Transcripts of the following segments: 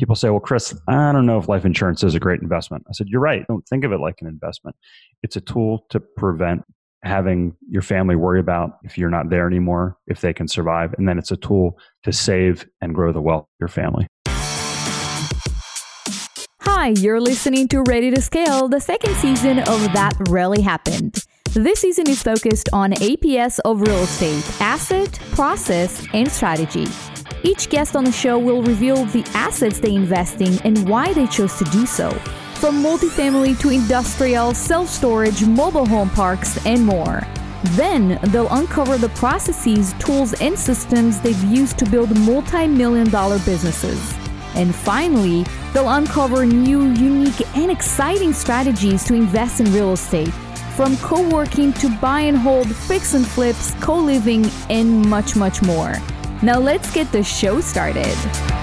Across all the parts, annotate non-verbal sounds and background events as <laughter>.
people say, well, Chris, I don't know if life insurance is a great investment. I said, you're right. Don't think of it like an investment. It's a tool to prevent having your family worry about if you're not there anymore, if they can survive. And then it's a tool to save and grow the wealth of your family. Hi, you're listening to Ready to Scale, the second season of That Really Happened. This season is focused on APS of real estate, asset, process, and strategy. Each guest on the show will reveal the assets they invest in and why they chose to do so. From multifamily to industrial, self storage, mobile home parks, and more. Then they'll uncover the processes, tools, and systems they've used to build multi million dollar businesses. And finally, they'll uncover new, unique, and exciting strategies to invest in real estate. From co working to buy and hold, fix and flips, co living, and much, much more. Now let's get the show started.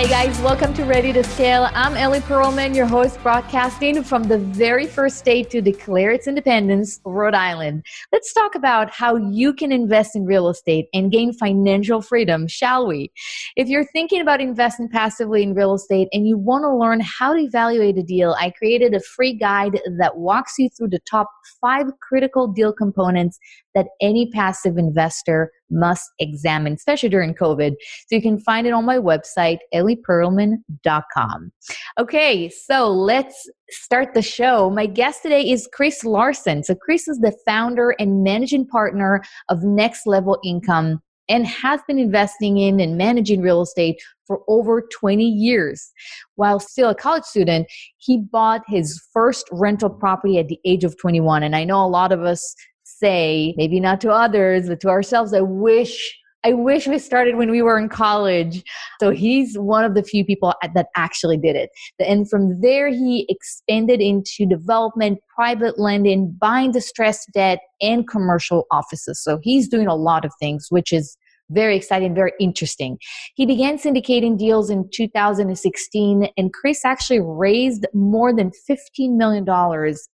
Hey guys, welcome to Ready to Scale. I'm Ellie Perlman, your host, broadcasting from the very first state to declare its independence, Rhode Island. Let's talk about how you can invest in real estate and gain financial freedom, shall we? If you're thinking about investing passively in real estate and you want to learn how to evaluate a deal, I created a free guide that walks you through the top five critical deal components that any passive investor must examine, especially during COVID. So you can find it on my website, ellieperlman.com. Okay, so let's start the show. My guest today is Chris Larson. So Chris is the founder and managing partner of Next Level Income and has been investing in and managing real estate for over 20 years. While still a college student, he bought his first rental property at the age of 21. And I know a lot of us say, maybe not to others, but to ourselves, I wish I wish we started when we were in college. So he's one of the few people that actually did it. And from there, he expanded into development, private lending, buying distressed debt, and commercial offices. So he's doing a lot of things, which is very exciting, very interesting. He began syndicating deals in 2016, and Chris actually raised more than $15 million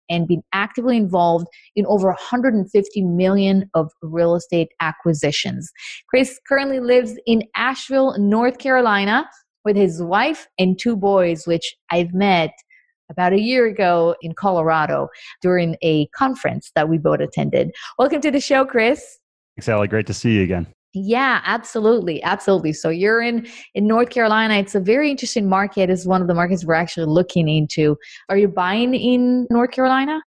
and been actively involved in over 150 million of real estate acquisitions. Chris currently lives in Asheville, North Carolina, with his wife and two boys, which I've met about a year ago in Colorado during a conference that we both attended. Welcome to the show, Chris. Thanks, Ellie. Great to see you again. Yeah, absolutely. Absolutely. So you're in in North Carolina. It's a very interesting market. It's one of the markets we're actually looking into. Are you buying in North Carolina?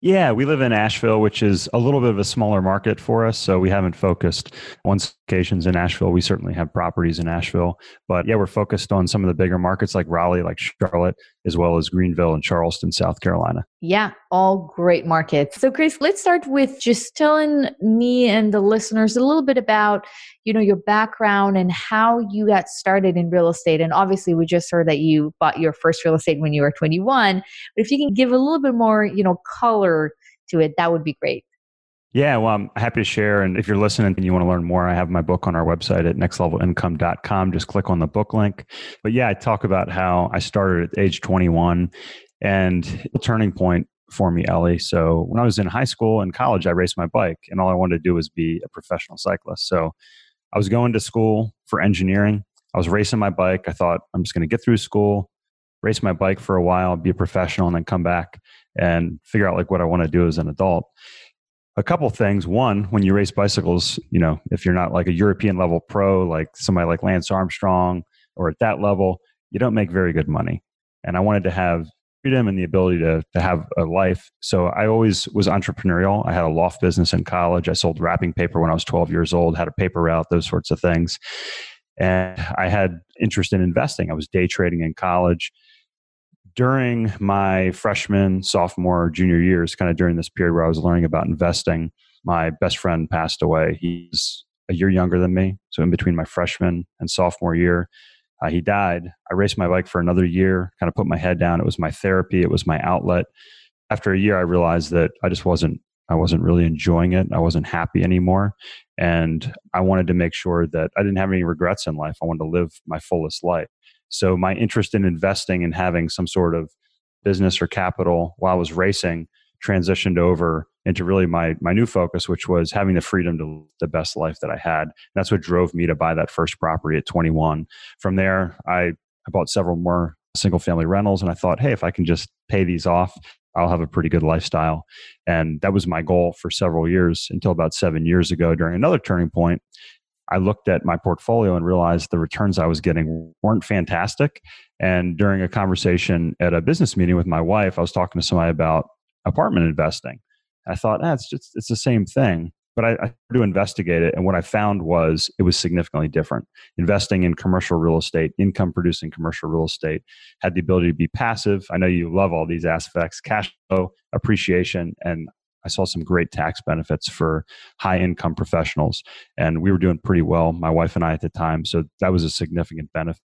Yeah, we live in Asheville, which is a little bit of a smaller market for us. So we haven't focused on locations in Asheville. We certainly have properties in Asheville, but yeah, we're focused on some of the bigger markets like Raleigh, like Charlotte, as well as Greenville and Charleston, South Carolina. Yeah, all great markets. So, Chris, let's start with just telling me and the listeners a little bit about you know your background and how you got started in real estate and obviously we just heard that you bought your first real estate when you were 21 but if you can give a little bit more you know color to it that would be great yeah, well, I'm happy to share. And if you're listening and you want to learn more, I have my book on our website at nextlevelincome.com. Just click on the book link. But yeah, I talk about how I started at age 21 and the turning point for me, Ellie. So when I was in high school and college, I raced my bike and all I wanted to do was be a professional cyclist. So I was going to school for engineering. I was racing my bike. I thought I'm just going to get through school, race my bike for a while, be a professional, and then come back and figure out like what I want to do as an adult. A couple things. One, when you race bicycles, you know, if you're not like a European level pro, like somebody like Lance Armstrong or at that level, you don't make very good money. And I wanted to have freedom and the ability to, to have a life. So I always was entrepreneurial. I had a loft business in college. I sold wrapping paper when I was 12 years old, had a paper route, those sorts of things. And I had interest in investing. I was day trading in college. During my freshman, sophomore, junior years, kind of during this period where I was learning about investing, my best friend passed away. He's a year younger than me. So in between my freshman and sophomore year, uh, he died. I raced my bike for another year, kind of put my head down. It was my therapy, it was my outlet. After a year, I realized that I just wasn't I wasn't really enjoying it. I wasn't happy anymore. And I wanted to make sure that I didn't have any regrets in life. I wanted to live my fullest life. So my interest in investing and having some sort of business or capital while I was racing transitioned over into really my my new focus, which was having the freedom to live the best life that I had. And that's what drove me to buy that first property at 21. From there, I, I bought several more single family rentals, and I thought, hey, if I can just pay these off, I'll have a pretty good lifestyle. And that was my goal for several years until about seven years ago during another turning point. I looked at my portfolio and realized the returns I was getting weren't fantastic. And during a conversation at a business meeting with my wife, I was talking to somebody about apartment investing. I thought, ah, it's just it's the same thing. But I, I started to investigate it, and what I found was it was significantly different. Investing in commercial real estate, income producing commercial real estate, had the ability to be passive. I know you love all these aspects: cash flow, appreciation, and I saw some great tax benefits for high income professionals. And we were doing pretty well, my wife and I at the time. So that was a significant benefit.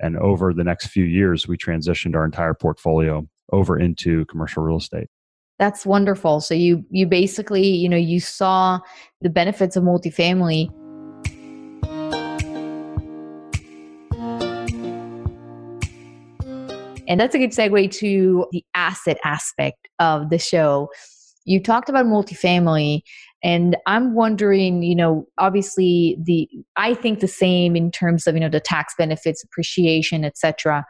And over the next few years, we transitioned our entire portfolio over into commercial real estate. That's wonderful. So you you basically, you know, you saw the benefits of multifamily. And that's a good segue to the asset aspect of the show. You talked about multifamily and I'm wondering, you know, obviously the I think the same in terms of, you know, the tax benefits, appreciation, etc.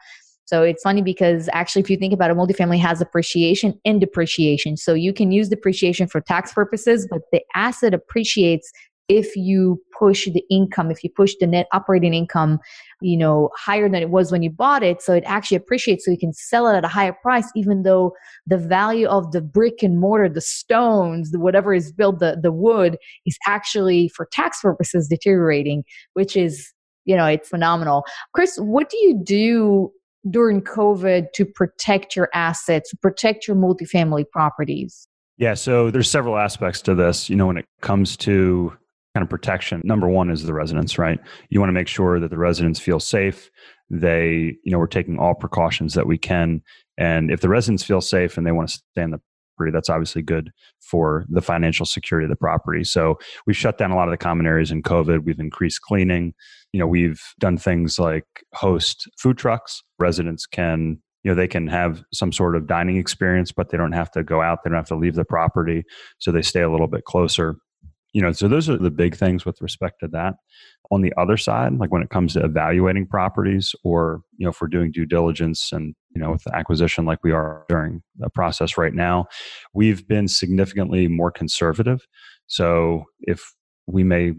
So it's funny because actually, if you think about it, multifamily has appreciation and depreciation. So you can use depreciation for tax purposes, but the asset appreciates if you push the income, if you push the net operating income, you know, higher than it was when you bought it. So it actually appreciates. So you can sell it at a higher price, even though the value of the brick and mortar, the stones, the whatever is built, the, the wood is actually for tax purposes deteriorating, which is, you know, it's phenomenal. Chris, what do you do during COVID to protect your assets, protect your multifamily properties? Yeah, so there's several aspects to this. You know, when it comes to kind of protection, number one is the residents, right? You want to make sure that the residents feel safe. They, you know, we're taking all precautions that we can. And if the residents feel safe and they want to stay in the property, that's obviously good for the financial security of the property. So we've shut down a lot of the common areas in COVID. We've increased cleaning. You know, we've done things like host food trucks. Residents can you know they can have some sort of dining experience but they don't have to go out they don't have to leave the property so they stay a little bit closer you know so those are the big things with respect to that. On the other side like when it comes to evaluating properties or you know if we're doing due diligence and you know with the acquisition like we are during the process right now we've been significantly more conservative. So if we may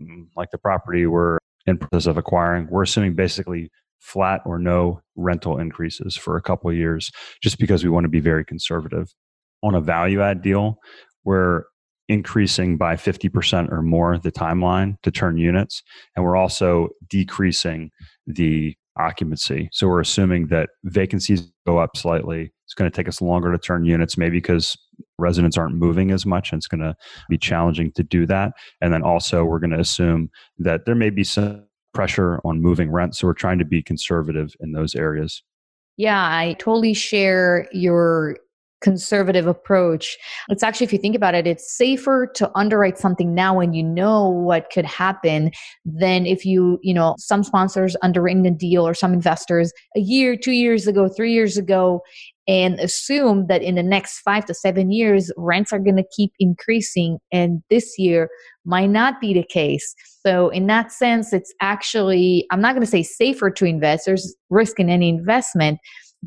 mm, like the property we're in process of acquiring we're assuming basically flat or no rental increases for a couple years just because we want to be very conservative. On a value add deal we're increasing by 50% or more the timeline to turn units. And we're also decreasing the occupancy. So we're assuming that vacancies go up slightly. It's going to take us longer to turn units, maybe because residents aren't moving as much and it's going to be challenging to do that. And then also, we're going to assume that there may be some pressure on moving rent. So we're trying to be conservative in those areas. Yeah, I totally share your conservative approach. It's actually, if you think about it, it's safer to underwrite something now when you know what could happen than if you, you know, some sponsors underwritten a deal or some investors a year, two years ago, three years ago, and assume that in the next five to seven years, rents are going to keep increasing. And this year might not be the case. So, in that sense, it's actually, I'm not going to say safer to invest, there's risk in any investment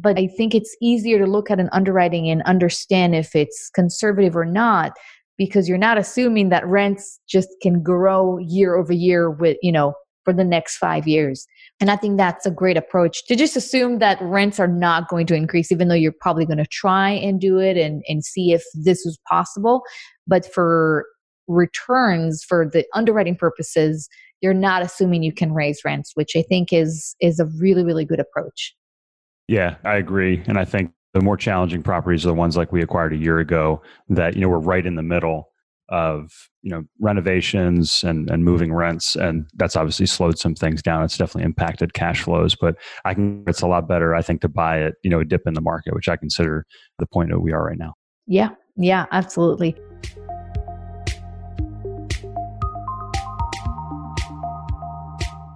but I think it's easier to look at an underwriting and understand if it's conservative or not because you're not assuming that rents just can grow year over year with, you know, for the next five years. And I think that's a great approach to just assume that rents are not going to increase, even though you're probably going to try and do it and, and see if this is possible. But for returns, for the underwriting purposes, you're not assuming you can raise rents, which I think is is a really, really good approach. Yeah, I agree. And I think the more challenging properties are the ones like we acquired a year ago that, you know, we're right in the middle of, you know, renovations and, and moving rents. And that's obviously slowed some things down. It's definitely impacted cash flows, but I can, it's a lot better, I think, to buy it, you know, a dip in the market, which I consider the point that we are right now. Yeah. Yeah, absolutely.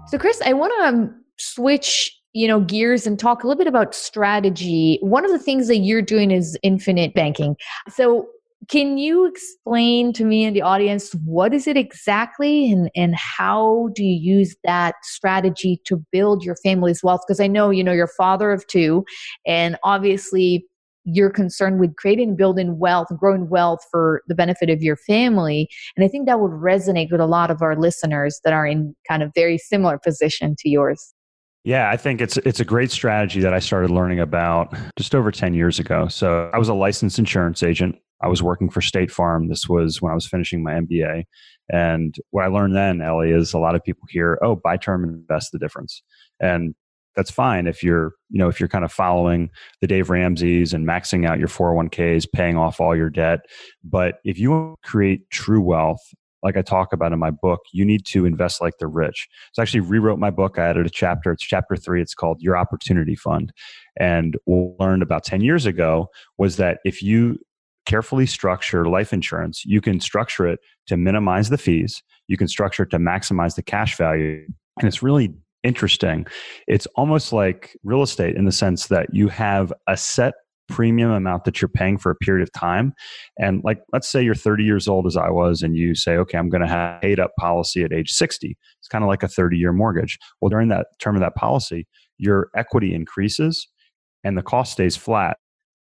So, Chris, I want to um, switch you know gears and talk a little bit about strategy one of the things that you're doing is infinite banking so can you explain to me and the audience what is it exactly and, and how do you use that strategy to build your family's wealth? Because I know, you know, you're father of two, and obviously you're concerned with creating building wealth, growing wealth for the benefit of your family. And I think that would resonate with a lot of our listeners that are in kind of very similar position to yours. Yeah, I think it's it's a great strategy that I started learning about just over 10 years ago. So I was a licensed insurance agent. I was working for State Farm. This was when I was finishing my MBA. And what I learned then, Ellie, is a lot of people hear, oh, buy term and invest the difference. And that's fine if you're, you know, if you're kind of following the Dave Ramsey's and maxing out your 401ks, paying off all your debt. But if you create true wealth like I talk about in my book, you need to invest like the rich. So I actually rewrote my book. I added a chapter. It's chapter three. It's called Your Opportunity Fund. And what we learned about 10 years ago was that if you carefully structure life insurance, you can structure it to minimize the fees. You can structure it to maximize the cash value. And it's really interesting. It's almost like real estate in the sense that you have a set premium amount that you're paying for a period of time. And like, let's say you're 30 years old as I was, and you say, okay, I'm going to have paid up policy at age 60. It's kind of like a 30 year mortgage. Well, during that term of that policy, your equity increases and the cost stays flat.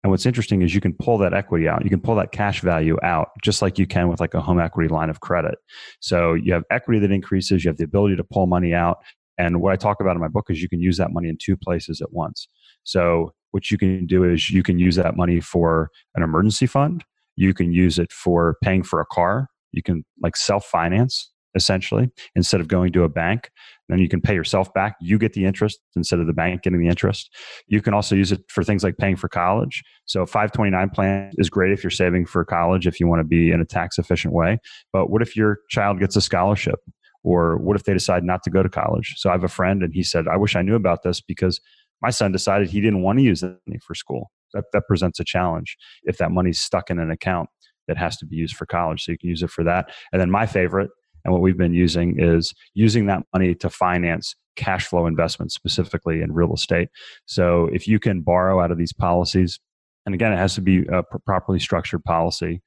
And what's interesting is you can pull that equity out. You can pull that cash value out just like you can with like a home equity line of credit. So you have equity that increases, you have the ability to pull money out. And what I talk about in my book is you can use that money in two places at once. So what you can do is you can use that money for an emergency fund. You can use it for paying for a car. You can like self finance essentially instead of going to a bank. Then you can pay yourself back. You get the interest instead of the bank getting the interest. You can also use it for things like paying for college. So 529 plan is great if you're saving for college if you want to be in a tax efficient way. But what if your child gets a scholarship? Or what if they decide not to go to college? So I have a friend and he said, I wish I knew about this because my son decided he didn't want to use that money for school. That, that presents a challenge if that money's stuck in an account that has to be used for college. So you can use it for that. And then my favorite, and what we've been using is using that money to finance cash flow investments, specifically in real estate. So if you can borrow out of these policies, and again, it has to be a properly structured policy.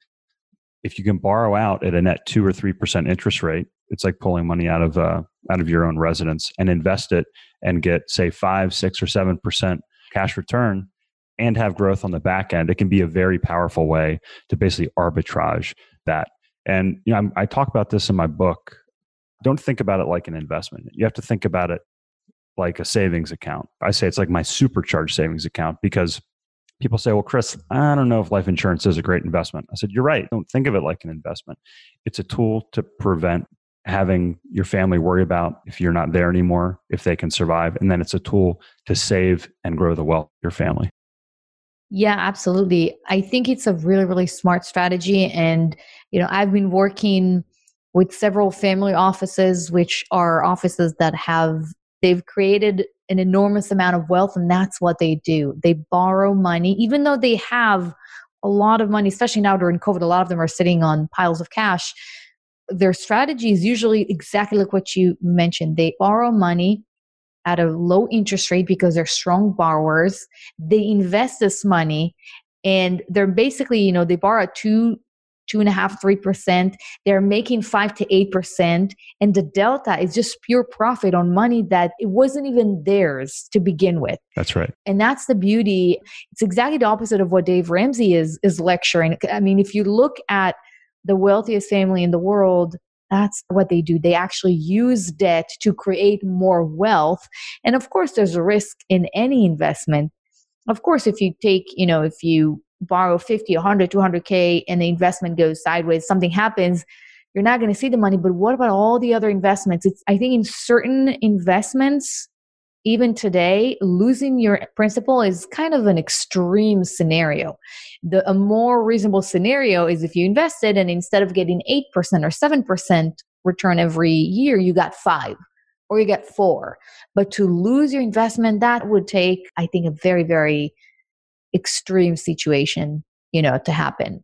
If you can borrow out at a net two or three percent interest rate, it's like pulling money out of uh, out of your own residence and invest it and get say five, six, or seven percent cash return and have growth on the back end. It can be a very powerful way to basically arbitrage that. And you know, I'm, I talk about this in my book. Don't think about it like an investment. You have to think about it like a savings account. I say it's like my supercharged savings account because people say, well, Chris, I don't know if life insurance is a great investment. I said, you're right. Don't think of it like an investment. It's a tool to prevent having your family worry about if you're not there anymore, if they can survive. And then it's a tool to save and grow the wealth of your family. Yeah, absolutely. I think it's a really, really smart strategy. And, you know, I've been working with several family offices, which are offices that have, they've created an enormous amount of wealth, and that's what they do. They borrow money, even though they have a lot of money, especially now during COVID, a lot of them are sitting on piles of cash their strategy is usually exactly like what you mentioned. They borrow money at a low interest rate because they're strong borrowers. They invest this money and they're basically, you know, they borrow two, two and a half, three percent. They're making five to eight percent. And the delta is just pure profit on money that it wasn't even theirs to begin with. That's right. And that's the beauty. It's exactly the opposite of what Dave Ramsey is is lecturing. I mean, if you look at the wealthiest family in the world that's what they do. They actually use debt to create more wealth. And of course, there's a risk in any investment. Of course, if you take, you know, if you borrow 50, 100, 200K and the investment goes sideways, something happens, you're not going to see the money. But what about all the other investments? It's, I think in certain investments, even today, losing your principal is kind of an extreme scenario. The, a more reasonable scenario is if you invested and instead of getting 8% or 7% return every year, you got five or you get four. But to lose your investment, that would take, I think, a very, very extreme situation, you know, to happen.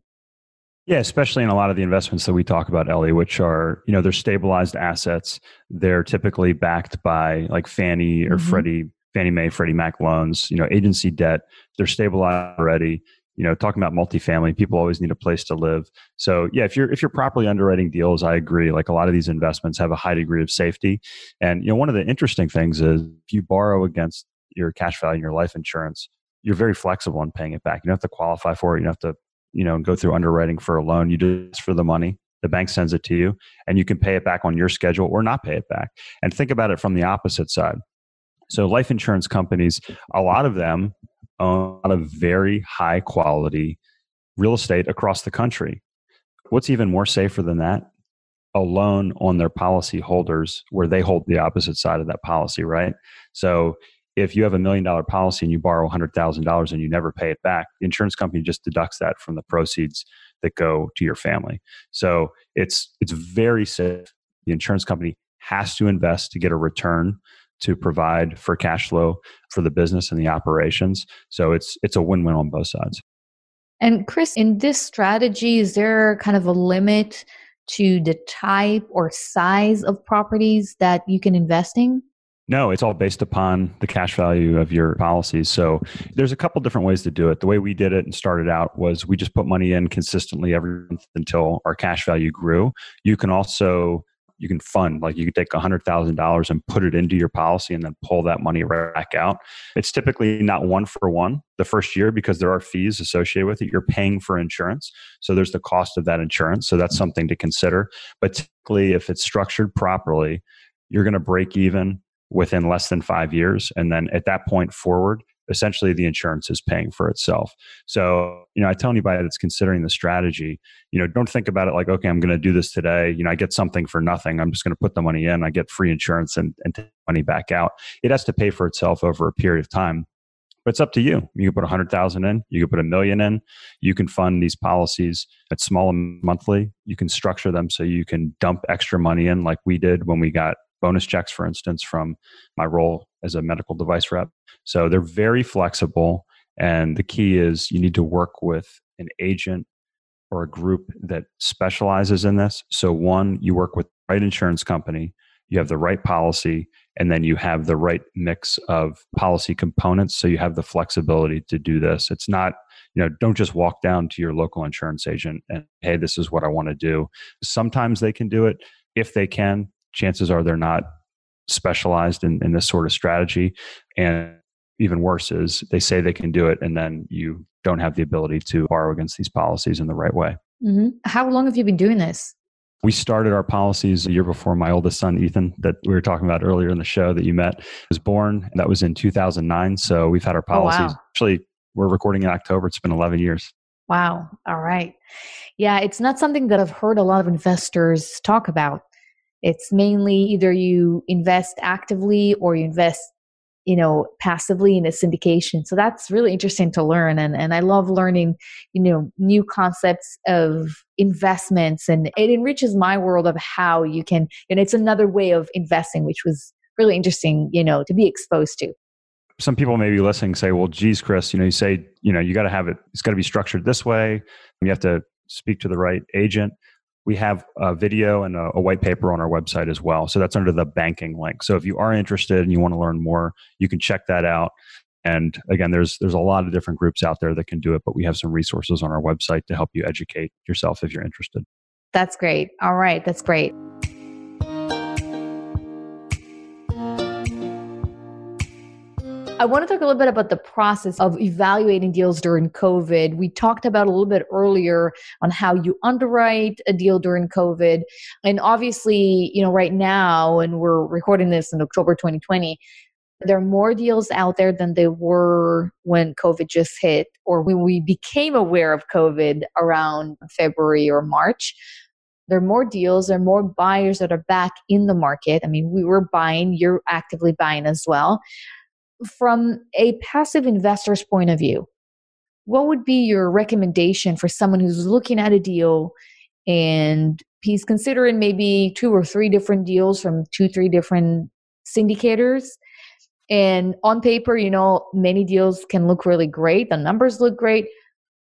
Yeah, especially in a lot of the investments that we talk about, Ellie, which are, you know, they're stabilized assets. They're typically backed by like Fannie or mm-hmm. Freddie, Fannie Mae, Freddie Mac loans, you know, agency debt. They're stabilized already. you know talking about multifamily people always need a place to live so yeah if you're if you're properly underwriting deals i agree like a lot of these investments have a high degree of safety and you know one of the interesting things is if you borrow against your cash value and your life insurance you're very flexible in paying it back you don't have to qualify for it you don't have to you know go through underwriting for a loan you do this for the money the bank sends it to you and you can pay it back on your schedule or not pay it back and think about it from the opposite side so life insurance companies a lot of them own a very high quality real estate across the country. What's even more safer than that? A loan on their policy holders where they hold the opposite side of that policy, right? So if you have a million dollar policy and you borrow $100,000 and you never pay it back, the insurance company just deducts that from the proceeds that go to your family. So it's it's very safe. The insurance company has to invest to get a return to provide for cash flow for the business and the operations. So it's it's a win-win on both sides. And Chris, in this strategy, is there kind of a limit to the type or size of properties that you can invest in? No, it's all based upon the cash value of your policies. So there's a couple different ways to do it. The way we did it and started out was we just put money in consistently every month until our cash value grew. You can also you can fund like you can take $100000 and put it into your policy and then pull that money right back out it's typically not one for one the first year because there are fees associated with it you're paying for insurance so there's the cost of that insurance so that's something to consider but typically if it's structured properly you're going to break even within less than five years and then at that point forward essentially the insurance is paying for itself. So, you know, I tell anybody that's considering the strategy, you know, don't think about it like, okay, I'm going to do this today. You know, I get something for nothing. I'm just going to put the money in. I get free insurance and, and take money back out. It has to pay for itself over a period of time. But it's up to you. You can put a hundred thousand in. You can put a million in. You can fund these policies at small monthly. You can structure them so you can dump extra money in, like we did when we got bonus checks, for instance, from my role as a medical device rep. So they're very flexible. And the key is you need to work with an agent or a group that specializes in this. So, one, you work with the right insurance company, you have the right policy, and then you have the right mix of policy components. So, you have the flexibility to do this. It's not, you know, don't just walk down to your local insurance agent and, hey, this is what I want to do. Sometimes they can do it. If they can, chances are they're not specialized in, in this sort of strategy. And even worse is they say they can do it and then you don't have the ability to borrow against these policies in the right way. Mm-hmm. How long have you been doing this? We started our policies a year before my oldest son, Ethan, that we were talking about earlier in the show that you met, was born. That was in 2009. So we've had our policies. Oh, wow. Actually, we're recording in October. It's been 11 years. Wow. All right. Yeah, it's not something that I've heard a lot of investors talk about. It's mainly either you invest actively or you invest you know passively in a syndication. So that's really interesting to learn and and i love learning you know new concepts of investments and it enriches my world of how you can and it's another way of investing which was really interesting you know to be exposed to. Some people may be listening say well geez chris you know you say you know you got to have it it's got to be structured this way you have to speak to the right agent we have a video and a, a, white paper on our website as well. So that's under the banking link. So if you are interested and you want to learn more, you can check that out. And again, there's there's a lot of different groups out there that can do it, but we have some resources on our website to help you educate yourself if you're interested. That's great. All right, that's great. I want to talk a little bit about the process of evaluating deals during COVID. We talked about a little bit earlier on how you underwrite a deal during COVID. And obviously, you know, right now, and we're recording this in October 2020, there are more deals out there than there were when COVID just hit or when we became aware of COVID around February or March. There are more deals, there are more buyers that are back in the market. I mean, we were buying, you're actively buying as well from a passive investor's point of view, what would be your recommendation for someone who's looking at a deal and he's considering maybe two or three different deals from two, three different syndicators? And on paper, you know, many deals can look really great, the numbers look great.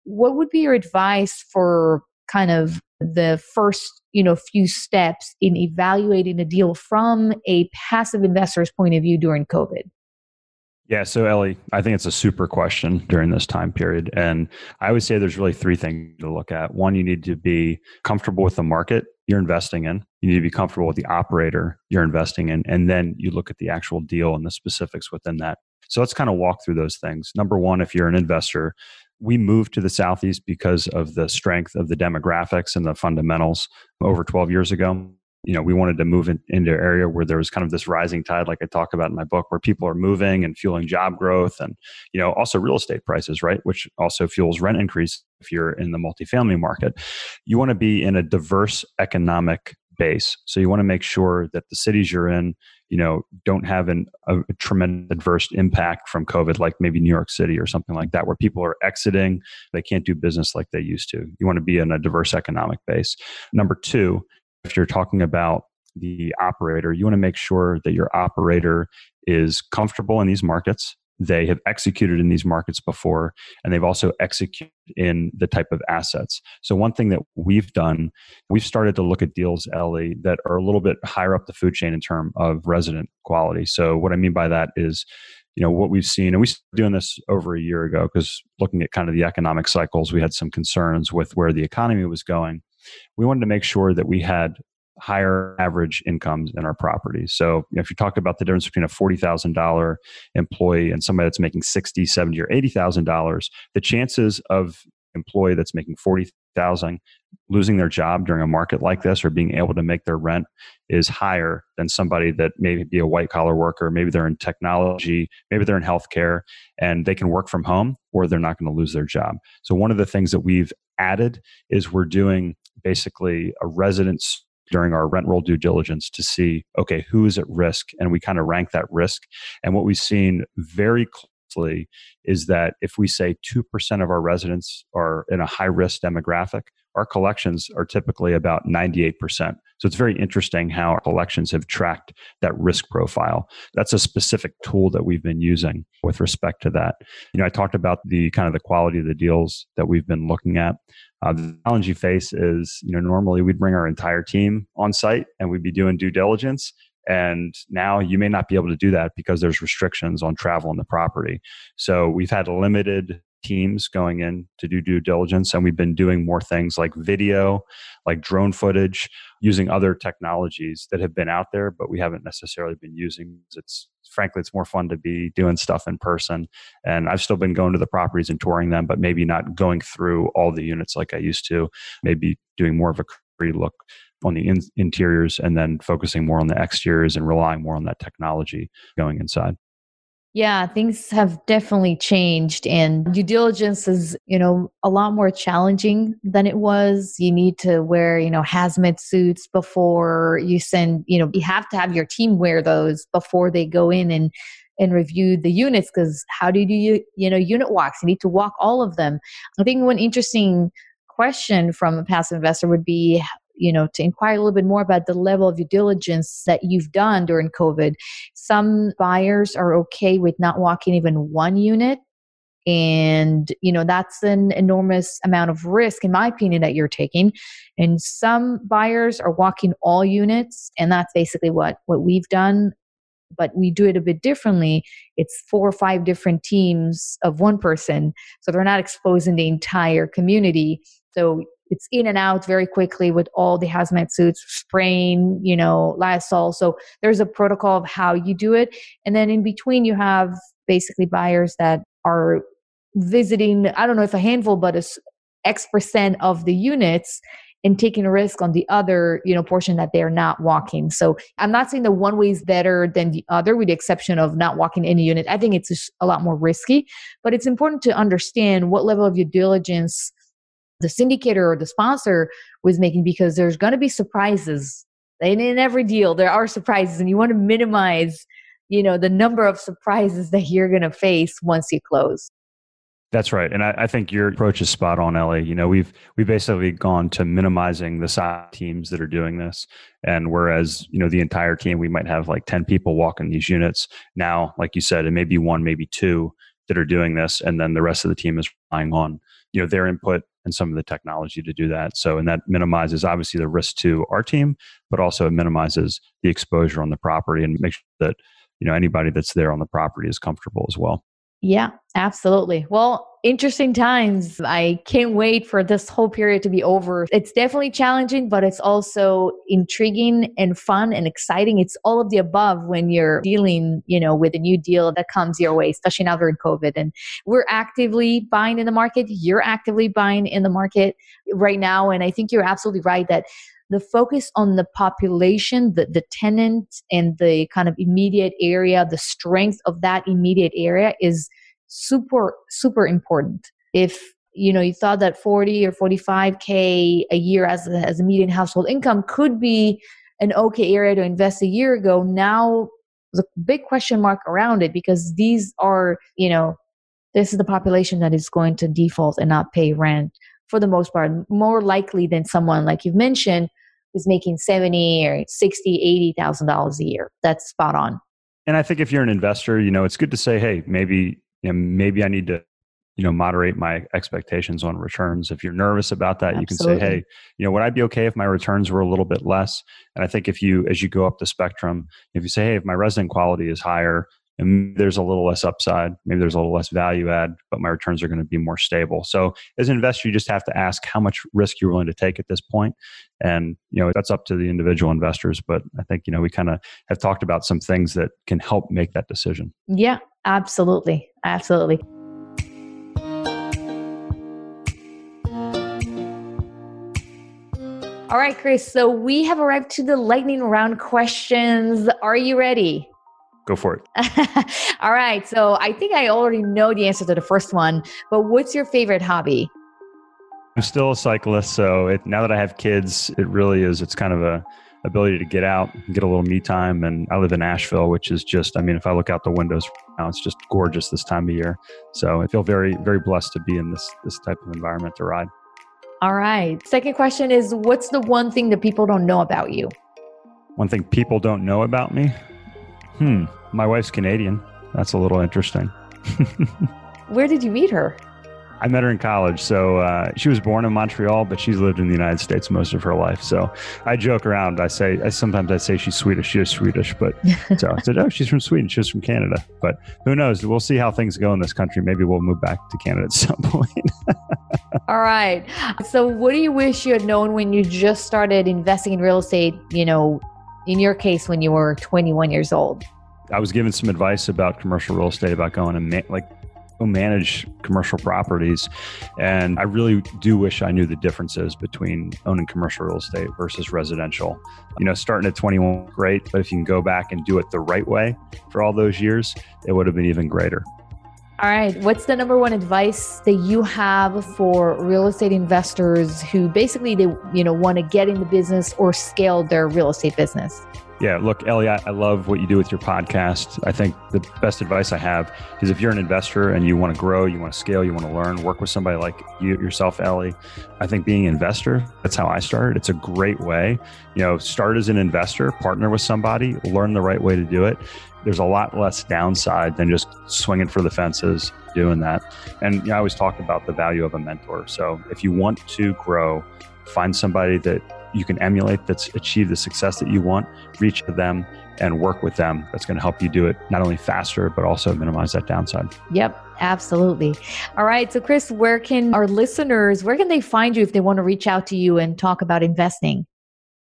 What would be your advice for kind of the first you know few steps in evaluating a deal from a passive investor's point of view during covid Yeah, so Ellie, I think it's a super question during this time period. And I would say there's really three things to look at. One, you need to be comfortable with the market you're investing in. You need to be comfortable with the operator you're investing in. And then you look at the actual deal and the specifics within that. So let's kind of walk through those things. Number one, if you're an investor, we moved to the Southeast because of the strength of the demographics and the fundamentals over 12 years ago you know we wanted to move in, into an area where there was kind of this rising tide like i talk about in my book where people are moving and fueling job growth and you know also real estate prices right? Which also fuels rent increase if you're in the multifamily market. You want to be in a diverse economic base. So you want to make sure that the cities you're in you know don't have an, a, a tremendous adverse impact from covid like maybe new york city or something like that where people are exiting. They can't do business like they used to. You want to be in a diverse economic base. Number two if you're talking about the operator, you want to make sure that your operator is comfortable in these markets. They have executed in these markets before, and they've also executed in the type of assets. So, one thing that we've done, we've started to look at deals, Ellie, that are a little bit higher up the food chain in terms of resident quality. So, what I mean by that is, you know what we've seen and we started doing this over a year ago because looking at kind of the economic cycles we had some concerns with where the economy was going we wanted to make sure that we had higher average incomes in our properties. So if you talk about the difference between a $40,000 employee and somebody that's making 60, 70 or $80,000, the chances of employee that's making 40,000 losing their job during a market like this or being able to make their rent is higher than somebody that maybe be a white collar worker, maybe they're in technology, maybe they're in healthcare and they can work from home or they're not going to lose their job. So one of the things that we've added is we're doing basically a residence during our rent roll due diligence to see okay who is at risk? And we kind of rank that risk. And what we've seen very closely is that if we say 2% of our residents are in a high risk demographic our collections are typically about 98%. So it's very interesting how our collections have tracked that risk profile. That's a specific tool that we've been using with respect to that. You know, I talked about the kind of the quality of the deals that we've been looking at. Uh, the challenge you face is, you know, normally we'd bring our entire team on site and we'd be doing due diligence. And now you may not be able to do that because there's restrictions on travel on the property. So we've had limited teams going in to do due diligence and we've been doing more things like video like drone footage using other technologies that have been out there but we haven't necessarily been using it's frankly it's more fun to be doing stuff in person. And i've still been going to the properties and touring them but maybe not going through all the units like i used to. Maybe doing more of a look on the in- interiors and then focusing more on the exteriors and relying more on that technology going inside yeah, things have definitely changed and due diligence is, you know, a lot more challenging than it was. You need to wear, you know, hazmat suits before you send, you know, you have to have your team wear those before they go in and and review the units because how do you you know unit walks you need to walk all of them i think one interesting question from a passive investor would be you know to inquire a little bit more about the level of due diligence that you've done during covid. Some buyers are okay with not walking even one unit and you know that's an enormous amount of risk in my opinion that you're taking. And some buyers are walking all units and that's basically what what we've done but we do it a bit differently. It's four or five different teams of one person so they're not exposing the entire community. So it's in and out very quickly with all the hazmat suits, spraying, you know, Lysol. So there's a protocol of how you do it. And then in between, you have basically buyers that are visiting, I don't know if a handful, but a X percent of the units and taking a risk on the other you know portion that they're not walking so i'm not saying that one way is better than the other with the exception of not walking any unit i think it's a lot more risky but it's important to understand what level of your diligence the syndicator or the sponsor was making because there's going to be surprises and in every deal there are surprises and you want to minimize you know the number of surprises <laughs> that you're going to face once you close that's right, and I, I, think your approach is spot on, Ellie. You know, we've we've basically gone to minimizing the side teams that are doing this, and whereas you know the entire team, we might have like ten people walking these units. Now, like you said, it may be one, maybe two that are doing this, and then the rest of the team is relying on you know their input and some of the technology to do that. So, and that minimizes obviously the risk to our team, but also it minimizes the exposure on the property and make sure that you know anybody that's there on the property is comfortable as well. Yeah, absolutely. Well, interesting times. I can't wait for this whole period to be over. It's definitely challenging, but it's also intriguing and fun and exciting. It's all of the above when you're dealing, you know, with a new deal that comes your way, especially now during COVID. And we're actively buying in the market. You're actively buying in the market right now. And I think you're absolutely right that the focus on the population, the, the tenant and the kind of immediate area, the strength of that immediate area is super, super important. If you know you thought that 40 or 45k a year as a, as a median household income could be an okay area to invest a year ago now a big question mark around it because these are you know this is the population that is going to default and not pay rent for the most part, more likely than someone like you've mentioned who's making seventy or sixty, eighty thousand dollars a year. That's spot on. And I think if you're an investor, you know, it's good to say, hey, maybe you know, maybe I need to you know moderate my expectations on returns if you're nervous about that Absolutely. you can say hey you know would i be okay if my returns were a little bit less and i think if you as you go up the spectrum if you say hey if my resident quality is higher and there's a little less upside maybe there's a little less value add but my returns are going to be more stable so as an investor you just have to ask how much risk you're willing to take at this point and you know that's up to the individual investors but i think you know we kind of have talked about some things that can help make that decision yeah absolutely absolutely All right, Chris. So we have arrived to the lightning round questions. Are you ready? Go for it. <laughs> All right. So I think I already know the answer to the first one, but what's your favorite hobby? I'm still a cyclist, so it, now that I have kids, it really is. It's kind of a ability to get out, get a little me time, and I live in Asheville, which is just. I mean, if I look out the windows now, it's just gorgeous this time of year. So I feel very, very blessed to be in this this type of environment to ride. All right. Second question is, what's the one thing that people don't know about you? One thing people don't know about me. Hmm. My wife's Canadian. That's a little interesting. <laughs> Where did you meet her? I met her in college. So uh, she was born in Montreal, but she's lived in the United States most of her life. So I joke around. I say I, sometimes I say she's Swedish. She is Swedish, but <laughs> so I said, oh, she's from Sweden. She's from Canada. But who knows? We'll see how things go in this country. Maybe we'll move back to Canada at <laughs> some point. All right. So what do you wish you had known when you just started investing in real estate? You know, in your case when you were 21 years old? I was given some advice about commercial real estate, about going and ma- like manage commercial properties, and I really do wish I knew the differences between owning commercial real estate versus residential. You know, starting at 21, great, but if you can go back and do it the right way for all those years, it would have been even greater. All right. What's the number one advice that you have for real estate investors who basically they you know want to get in the business or scale their real estate business? Yeah, look, Elliot, I love what you do with your podcast. I think the best advice I have is if you're an investor and you want to grow, you want to scale, you want to learn, work with somebody like you yourself, Ellie. I think being an investor, that's how I started. It's a great way. You know, start as an investor, partner with somebody, learn the right way to do it there's a lot less downside than just swinging for the fences doing that. And you know, I always talk about the value of a mentor. So if you want to grow, find somebody that you can emulate that's achieved the success that you want, reach them and work with them. That's going to help you do it not only faster, but also minimize that downside. Yep, absolutely. All right. So, Chris, where can our listeners, where can they find you if they want to reach out to you and talk about investing?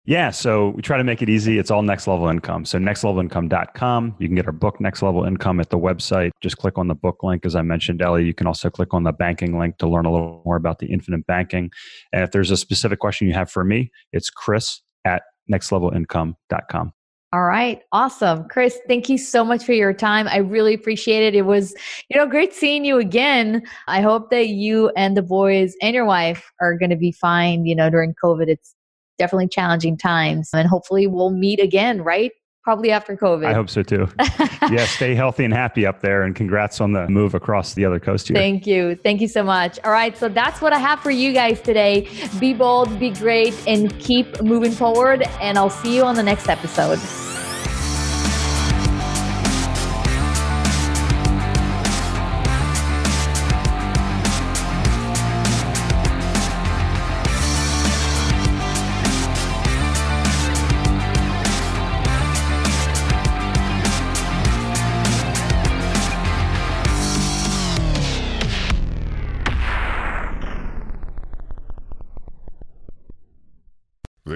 Yeah, so we try to make it easy. It's all next level income. So nextlevelincome.com. You can get our book Next Level Income at the website. Just click on the book link as I mentioned, Ellie. You can also click on the banking link to learn a little more about the infinite banking. And if there's a specific question you have for me, it's Chris at nextlevelincome.com. All right. Awesome. Chris, thank you so much for your time. I really appreciate it. It was, you know, great seeing you again. I hope that you and the boys and your wife are going to be fine, you know, during COVID. It's definitely challenging times. And hopefully we'll meet again, right? Probably after COVID. I hope so too. <laughs> yeah, stay healthy and happy up there. And congrats on the move across the other coast here. Thank you. Thank you so much. All right. So that's what I have for you guys today. Be bold, be great, and keep moving forward. And I'll see you on the next episode.